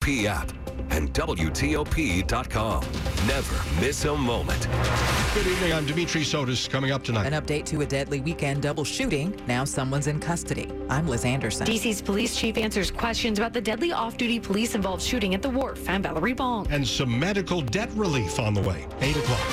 P app and WTOP.com. Never miss a moment. Good evening. I'm Dimitri Sotis. Coming up tonight. An update to a deadly weekend double shooting. Now someone's in custody. I'm Liz Anderson. DC's police chief answers questions about the deadly off-duty police-involved shooting at the wharf. I'm Valerie Bonk. And some medical debt relief on the way. 8 o'clock.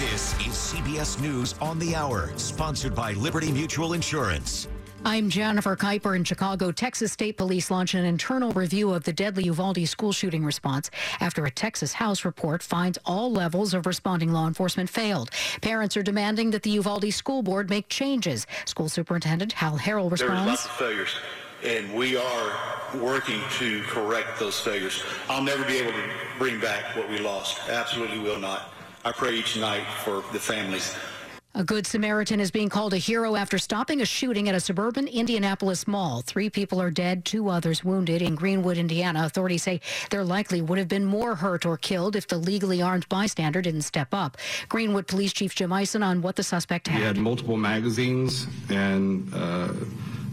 This is CBS News on the Hour, sponsored by Liberty Mutual Insurance. I'm Jennifer Keiper in Chicago. Texas State Police launched an internal review of the deadly Uvalde school shooting response after a Texas House report finds all levels of responding law enforcement failed. Parents are demanding that the Uvalde School Board make changes. School Superintendent Hal Harrell responds. There's lots of failures, and we are working to correct those failures. I'll never be able to bring back what we lost. Absolutely will not. I pray each night for the families. A Good Samaritan is being called a hero after stopping a shooting at a suburban Indianapolis mall. Three people are dead, two others wounded in Greenwood, Indiana. Authorities say there likely would have been more hurt or killed if the legally armed bystander didn't step up. Greenwood Police Chief Jim Ison on what the suspect had. He had multiple magazines and uh,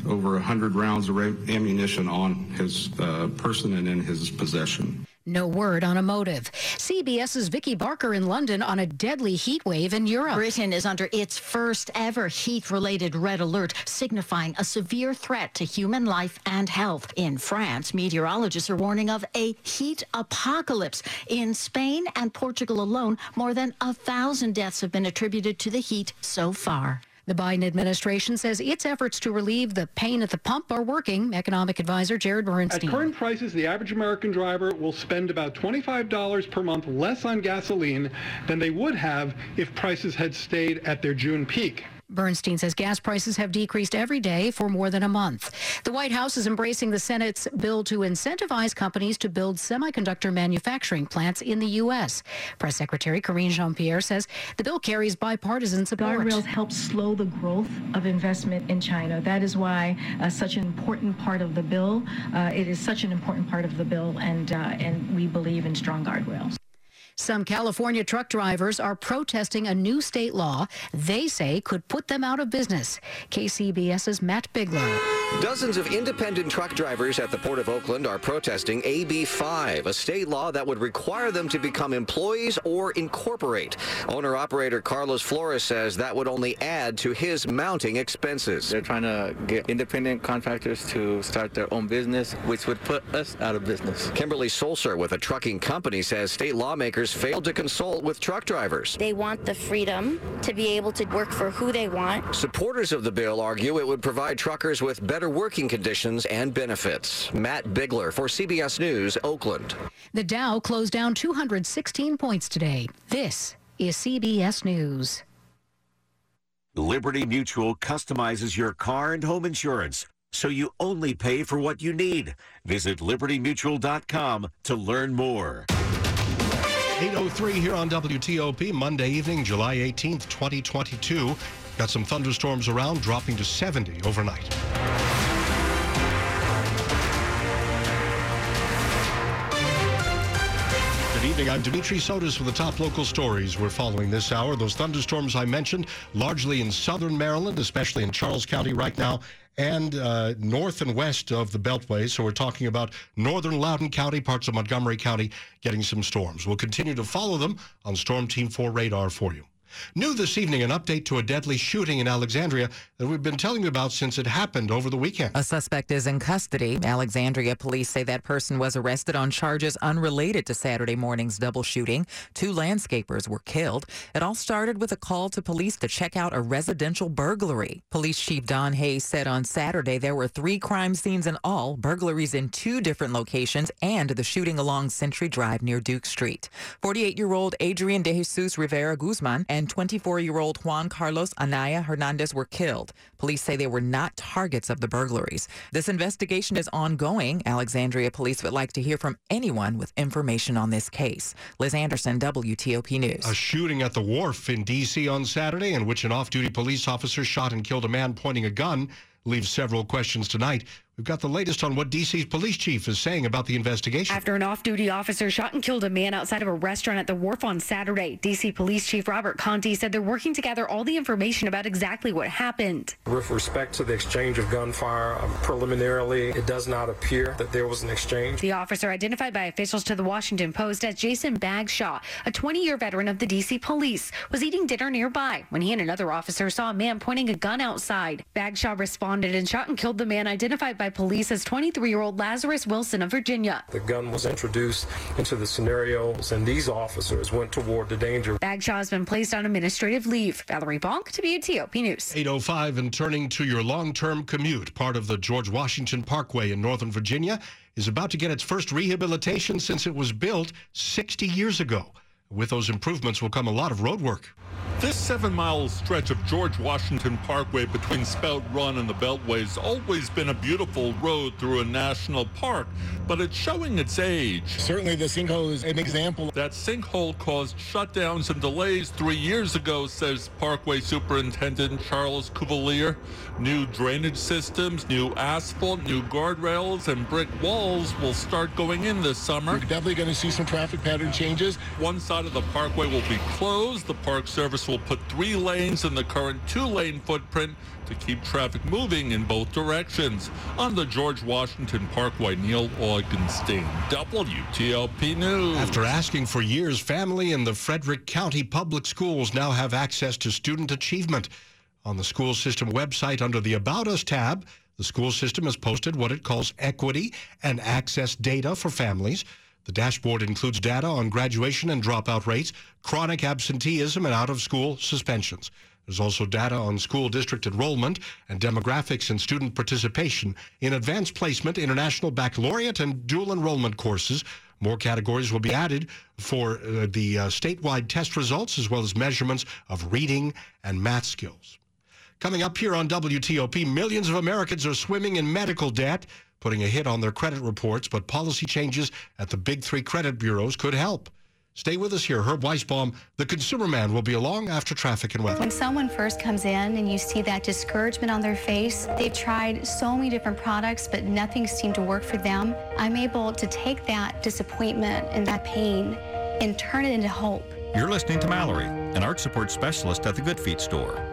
over 100 rounds of ammunition on his uh, person and in his possession. No word on a motive. CBS's Vicki Barker in London on a deadly heat wave in Europe. Britain is under its first ever heat related red alert, signifying a severe threat to human life and health. In France, meteorologists are warning of a heat apocalypse. In Spain and Portugal alone, more than a thousand deaths have been attributed to the heat so far. The Biden administration says its efforts to relieve the pain at the pump are working. Economic advisor Jared Bernstein. At current prices, the average American driver will spend about $25 per month less on gasoline than they would have if prices had stayed at their June peak. Bernstein says gas prices have decreased every day for more than a month. The White House is embracing the Senate's bill to incentivize companies to build semiconductor manufacturing plants in the U.S. Press Secretary Karine Jean Pierre says the bill carries bipartisan support. Guardrails help slow the growth of investment in China. That is why uh, such an important part of the bill. Uh, it is such an important part of the bill, and uh, and we believe in strong guardrails. Some California truck drivers are protesting a new state law they say could put them out of business. KCBS's Matt Bigler. Dozens of independent truck drivers at the Port of Oakland are protesting AB 5, a state law that would require them to become employees or incorporate. Owner operator Carlos Flores says that would only add to his mounting expenses. They're trying to get independent contractors to start their own business, which would put us out of business. Kimberly Solser with a trucking company says state lawmakers failed to consult with truck drivers. They want the freedom to be able to work for who they want. Supporters of the bill argue it would provide truckers with better working conditions and benefits. Matt Bigler for CBS News, Oakland. The Dow closed down 216 points today. This is CBS News. Liberty Mutual customizes your car and home insurance so you only pay for what you need. Visit libertymutual.com to learn more. 803 here on WTOP, Monday evening, July 18th, 2022. Got some thunderstorms around, dropping to 70 overnight. Good evening. I'm Dimitri Sotis with the top local stories we're following this hour. Those thunderstorms I mentioned, largely in southern Maryland, especially in Charles County right now, and uh, north and west of the Beltway. So we're talking about northern Loudoun County, parts of Montgomery County getting some storms. We'll continue to follow them on Storm Team 4 radar for you. New this evening, an update to a deadly shooting in Alexandria that we've been telling you about since it happened over the weekend. A suspect is in custody. Alexandria police say that person was arrested on charges unrelated to Saturday morning's double shooting. Two landscapers were killed. It all started with a call to police to check out a residential burglary. Police Chief Don Hayes said on Saturday there were three crime scenes in all, burglaries in two different locations, and the shooting along Century Drive near Duke Street. 48 year old Adrian De Jesus Rivera Guzman and and 24 year old Juan Carlos Anaya Hernandez were killed. Police say they were not targets of the burglaries. This investigation is ongoing. Alexandria police would like to hear from anyone with information on this case. Liz Anderson, WTOP News. A shooting at the wharf in D.C. on Saturday, in which an off duty police officer shot and killed a man pointing a gun, leaves several questions tonight. We've got the latest on what D.C.'s police chief is saying about the investigation. After an off duty officer shot and killed a man outside of a restaurant at the wharf on Saturday, D.C. Police Chief Robert Contee said they're working to gather all the information about exactly what happened. With respect to the exchange of gunfire, um, preliminarily, it does not appear that there was an exchange. The officer, identified by officials to the Washington Post as Jason Bagshaw, a 20 year veteran of the D.C. police, was eating dinner nearby when he and another officer saw a man pointing a gun outside. Bagshaw responded and shot and killed the man identified by police as 23 year old Lazarus Wilson of Virginia. The gun was introduced into the scenarios, and these officers went toward the danger. Bagshaw has been placed on administrative leave. Valerie Bonk, to WTOP News. 805 and turning to your long-term commute. Part of the George Washington Parkway in Northern Virginia is about to get its first rehabilitation since it was built 60 years ago. With those improvements will come a lot of road work. This seven mile stretch of George Washington Parkway between Spout Run and the Beltway has always been a beautiful road through a national park, but it's showing its age. Certainly, the sinkhole is an example. That sinkhole caused shutdowns and delays three years ago, says Parkway Superintendent Charles Cuvelier. New drainage systems, new asphalt, new guardrails, and brick walls will start going in this summer. We're definitely going to see some traffic pattern changes. One side of the parkway will be closed. The Park Service will put three lanes in the current two-lane footprint to keep traffic moving in both directions. On the George Washington Parkway, Neil Augenstein, WTOP News. After asking for years, family in the Frederick County Public Schools now have access to student achievement. On the school system website under the About Us tab, the school system has posted what it calls equity and access data for families. The dashboard includes data on graduation and dropout rates, chronic absenteeism, and out of school suspensions. There's also data on school district enrollment and demographics and student participation in advanced placement, international baccalaureate, and dual enrollment courses. More categories will be added for uh, the uh, statewide test results as well as measurements of reading and math skills. Coming up here on WTOP, millions of Americans are swimming in medical debt, putting a hit on their credit reports, but policy changes at the big three credit bureaus could help. Stay with us here. Herb Weisbaum, the consumer man, will be along after traffic and weather. When someone first comes in and you see that discouragement on their face, they've tried so many different products, but nothing seemed to work for them. I'm able to take that disappointment and that pain and turn it into hope. You're listening to Mallory, an arch support specialist at the Good Feet store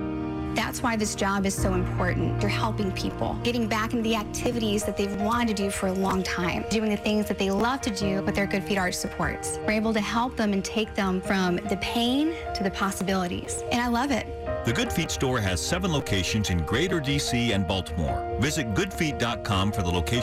That's why this job is so important. You're helping people, getting back into the activities that they've wanted to do for a long time, doing the things that they love to do with their Good Feet Arch supports. We're able to help them and take them from the pain to the possibilities. And I love it. The Good Feet store has seven locations in Greater DC and Baltimore. Visit goodfeet.com for the location